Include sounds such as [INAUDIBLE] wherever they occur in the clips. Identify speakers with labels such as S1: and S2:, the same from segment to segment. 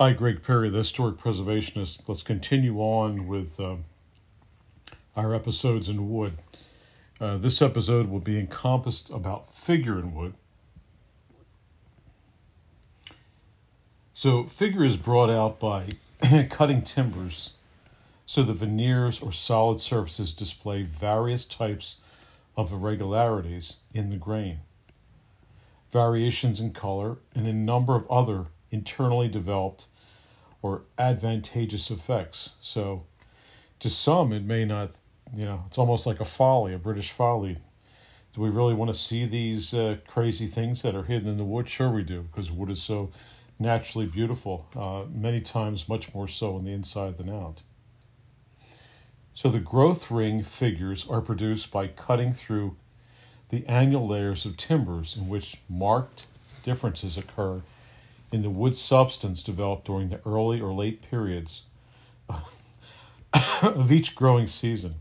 S1: Hi, Greg Perry, the historic preservationist. Let's continue on with uh, our episodes in wood. Uh, this episode will be encompassed about figure in wood. So, figure is brought out by [CLEARS THROAT] cutting timbers so the veneers or solid surfaces display various types of irregularities in the grain, variations in color, and a number of other internally developed or advantageous effects. So, to some, it may not, you know, it's almost like a folly, a British folly. Do we really want to see these uh, crazy things that are hidden in the wood? Sure, we do, because wood is so naturally beautiful, uh, many times much more so on the inside than out. So, the growth ring figures are produced by cutting through the annual layers of timbers in which marked differences occur in the wood substance developed during the early or late periods [COUGHS] of each growing season.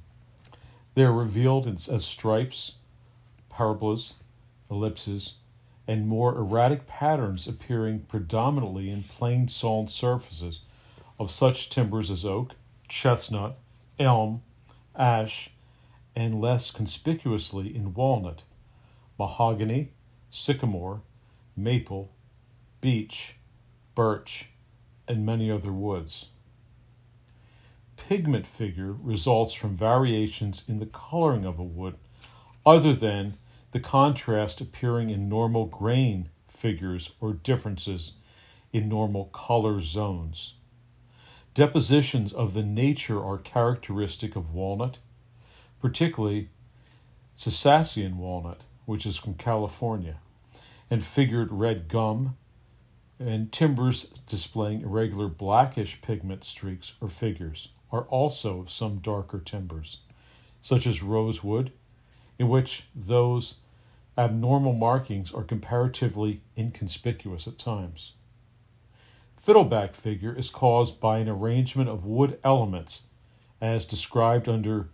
S1: They are revealed as stripes, parabolas, ellipses, and more erratic patterns appearing predominantly in plain sawn surfaces of such timbers as oak, chestnut, elm, ash, and less conspicuously in walnut, mahogany, sycamore, maple, beech, birch, and many other woods. Pigment figure results from variations in the coloring of a wood, other than the contrast appearing in normal grain figures or differences in normal color zones. Depositions of the nature are characteristic of walnut, particularly Circassian walnut, which is from California, and figured red gum, and timbers displaying irregular blackish pigment streaks or figures are also some darker timbers, such as rosewood, in which those abnormal markings are comparatively inconspicuous at times. Fiddleback figure is caused by an arrangement of wood elements as described under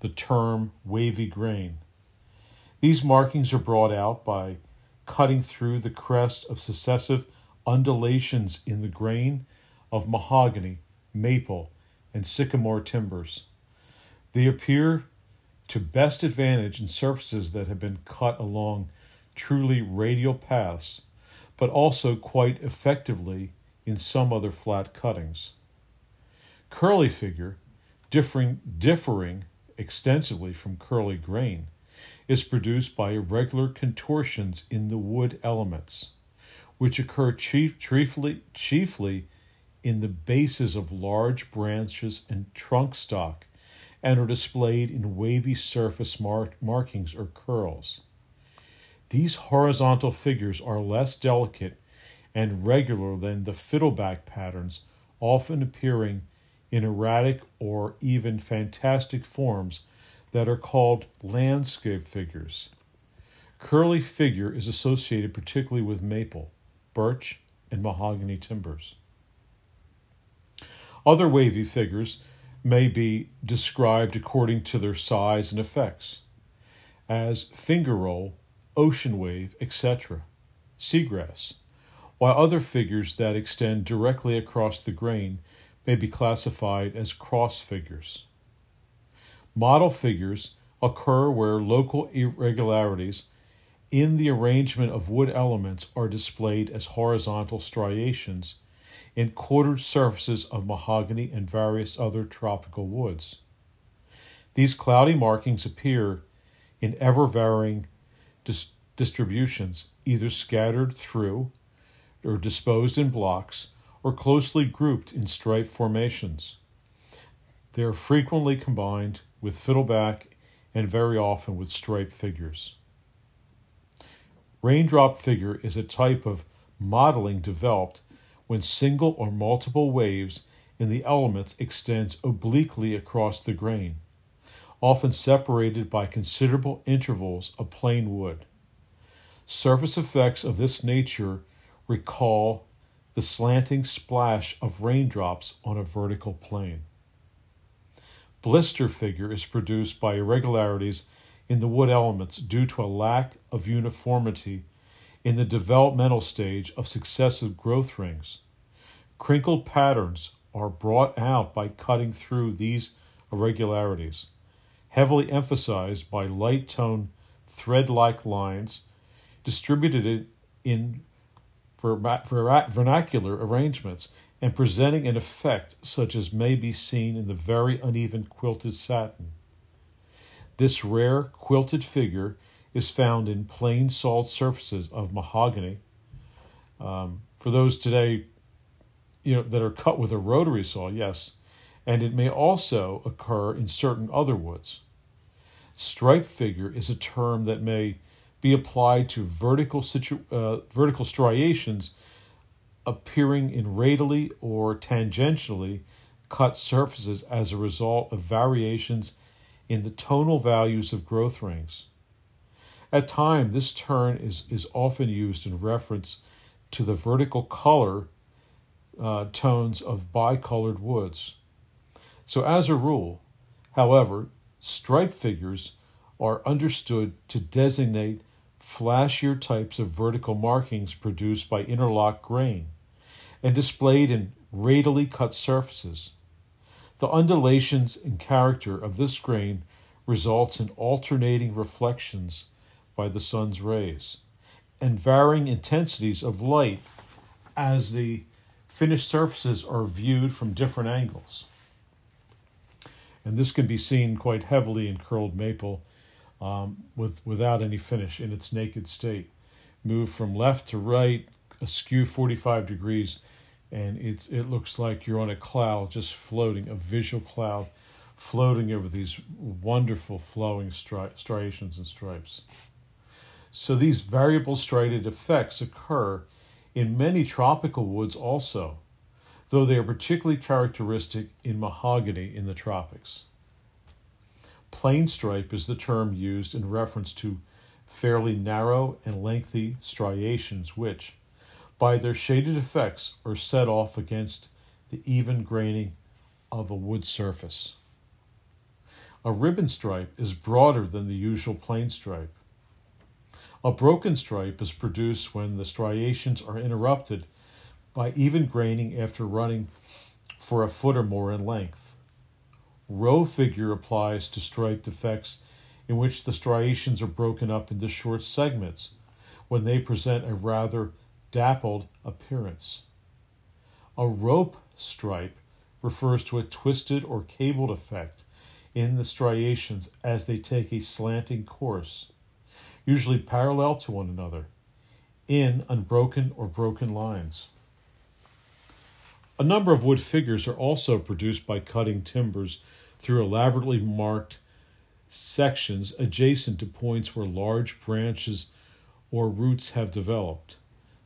S1: the term wavy grain. These markings are brought out by cutting through the crest of successive undulations in the grain of mahogany, maple, and sycamore timbers. They appear to best advantage in surfaces that have been cut along truly radial paths, but also quite effectively in some other flat cuttings. Curly figure, differing, differing extensively from curly grain, is produced by irregular contortions in the wood elements which occur chief, chiefly, chiefly in the bases of large branches and trunk stock and are displayed in wavy surface mark, markings or curls. These horizontal figures are less delicate and regular than the fiddleback patterns, often appearing in erratic or even fantastic forms that are called landscape figures. Curly figure is associated particularly with maple birch, and mahogany timbers. Other wavy figures may be described according to their size and effects, as finger roll, ocean wave, etc., seagrass, while other figures that extend directly across the grain may be classified as cross figures. Mottle figures occur where local irregularities in the arrangement of wood elements are displayed as horizontal striations in quartered surfaces of mahogany and various other tropical woods. These cloudy markings appear in ever varying dis- distributions, either scattered through or disposed in blocks or closely grouped in stripe formations. They are frequently combined with fiddleback and very often with striped figures. Raindrop figure is a type of mottling developed when single or multiple waves in the elements extends obliquely across the grain, often separated by considerable intervals of plain wood. Surface effects of this nature recall the slanting splash of raindrops on a vertical plane. Blister figure is produced by irregularities in the wood elements due to a lack of uniformity in the developmental stage of successive growth rings. Crinkled patterns are brought out by cutting through these irregularities, heavily emphasized by light tone thread like lines distributed in vermicular arrangements and presenting an effect such as may be seen in the very uneven quilted satin. This rare quilted figure is found in plain sawed surfaces of mahogany. Um, for those today, you know, that are cut with a rotary saw, yes, and it may also occur in certain other woods. Stripe figure is a term that may be applied to vertical, situ- uh, vertical striations appearing in radially or tangentially cut surfaces as a result of variations in the tonal values of growth rings. At time, this term is, is often used in reference to the vertical color uh, tones of bicolored woods. So, as a rule, however, stripe figures are understood to designate flashier types of vertical markings produced by interlocked grain and displayed in radially cut surfaces. The undulations in character of this grain results in alternating reflections by the sun's rays and varying intensities of light as the finished surfaces are viewed from different angles. And this can be seen quite heavily in curled maple um, with, without any finish in its naked state. Move from left to right, askew 45 degrees, and it's, it looks like you're on a cloud just floating, a visual cloud floating over these wonderful flowing stri- striations and stripes. So these variable striated effects occur in many tropical woods also, though they are particularly characteristic in mahogany in the tropics. Plain stripe is the term used in reference to fairly narrow and lengthy striations which, by their shaded effects, are set off against the even graining of a wood surface. A ribbon stripe is broader than the usual plain stripe. A broken stripe is produced when the striations are interrupted by even graining after running for a foot or more in length. Roe figure applies to stripe defects in which the striations are broken up into short segments when they present a rather dappled appearance. A rope stripe refers to a twisted or cabled effect in the striations as they take a slanting course usually parallel to one another, in unbroken or broken lines. A number of wood figures are also produced by cutting timbers through elaborately marked sections adjacent to points where large branches or roots have developed.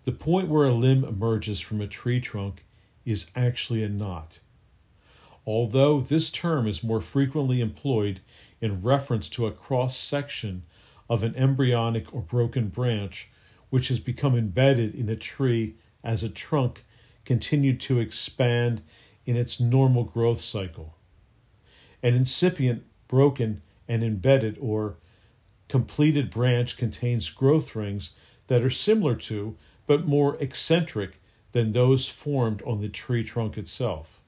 S1: The point where a limb emerges from a tree trunk is actually a knot. Although this term is more frequently employed in reference to a cross section of an embryonic or broken branch which has become embedded in a tree as a trunk continued to expand in its normal growth cycle. An incipient, broken, and embedded or completed branch contains growth rings that are similar to, but more eccentric than those formed on the tree trunk itself.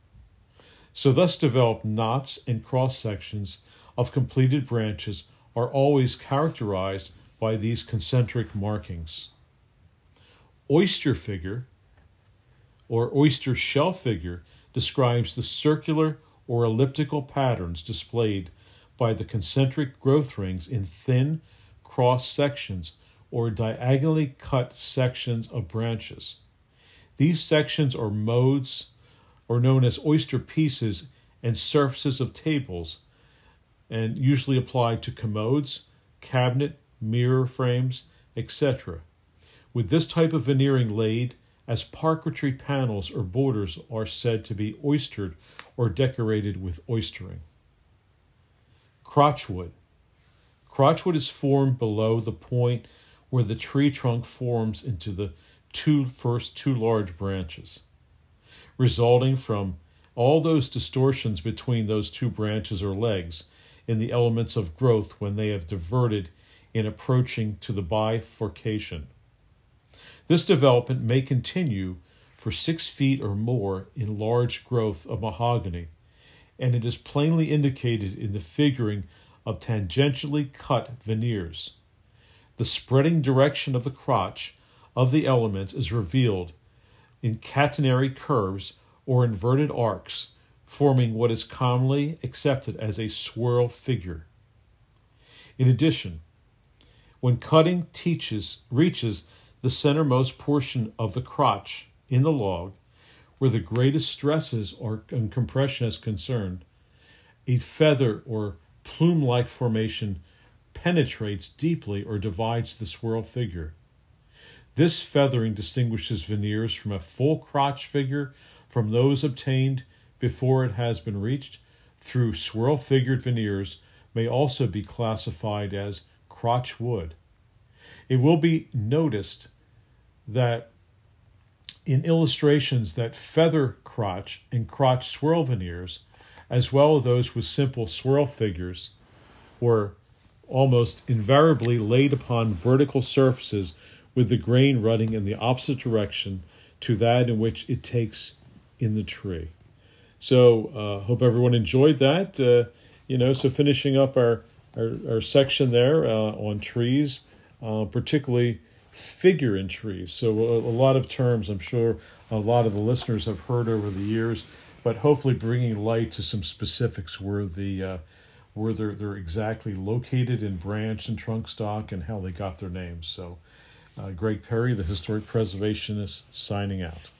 S1: So, thus developed knots and cross sections of completed branches are always characterized by these concentric markings. Oyster figure or oyster shell figure describes the circular or elliptical patterns displayed by the concentric growth rings in thin cross sections or diagonally cut sections of branches. These sections or modes are known as oyster pieces and surfaces of tables and usually applied to commodes, cabinet, mirror frames, etc. With this type of veneering laid as parquetry panels or borders are said to be oystered or decorated with oystering. Crotchwood. Crotchwood is formed below the point where the tree trunk forms into the two first two large branches, resulting from all those distortions between those two branches or legs in the elements of growth when they have diverted in approaching to the bifurcation. This development may continue for six feet or more in large growth of mahogany, and it is plainly indicated in the figuring of tangentially cut veneers. The spreading direction of the crotch of the elements is revealed in catenary curves or inverted arcs, forming what is commonly accepted as a swirl figure. In addition, when cutting teaches, reaches the centermost portion of the crotch in the log, where the greatest stresses or compression is concerned, a feather or plume like formation penetrates deeply or divides the swirl figure. This feathering distinguishes veneers from a full crotch figure from those obtained before it has been reached through swirl figured veneers may also be classified as crotch wood. It will be noticed that in illustrations that feather crotch and crotch swirl veneers, as well as those with simple swirl figures, were almost invariably laid upon vertical surfaces with the grain running in the opposite direction to that in which it takes in the tree. So, uh, hope everyone enjoyed that. Uh, you know, so finishing up our our, our section there uh, on trees, uh, particularly figure in trees. So, a, a, lot of terms I'm sure a lot of the listeners have heard over the years, but hopefully bringing light to some specifics where the uh, where they're, they're exactly located in branch and trunk stock and how they got their names. So, uh, Greg Perry, the historic preservationist, signing out.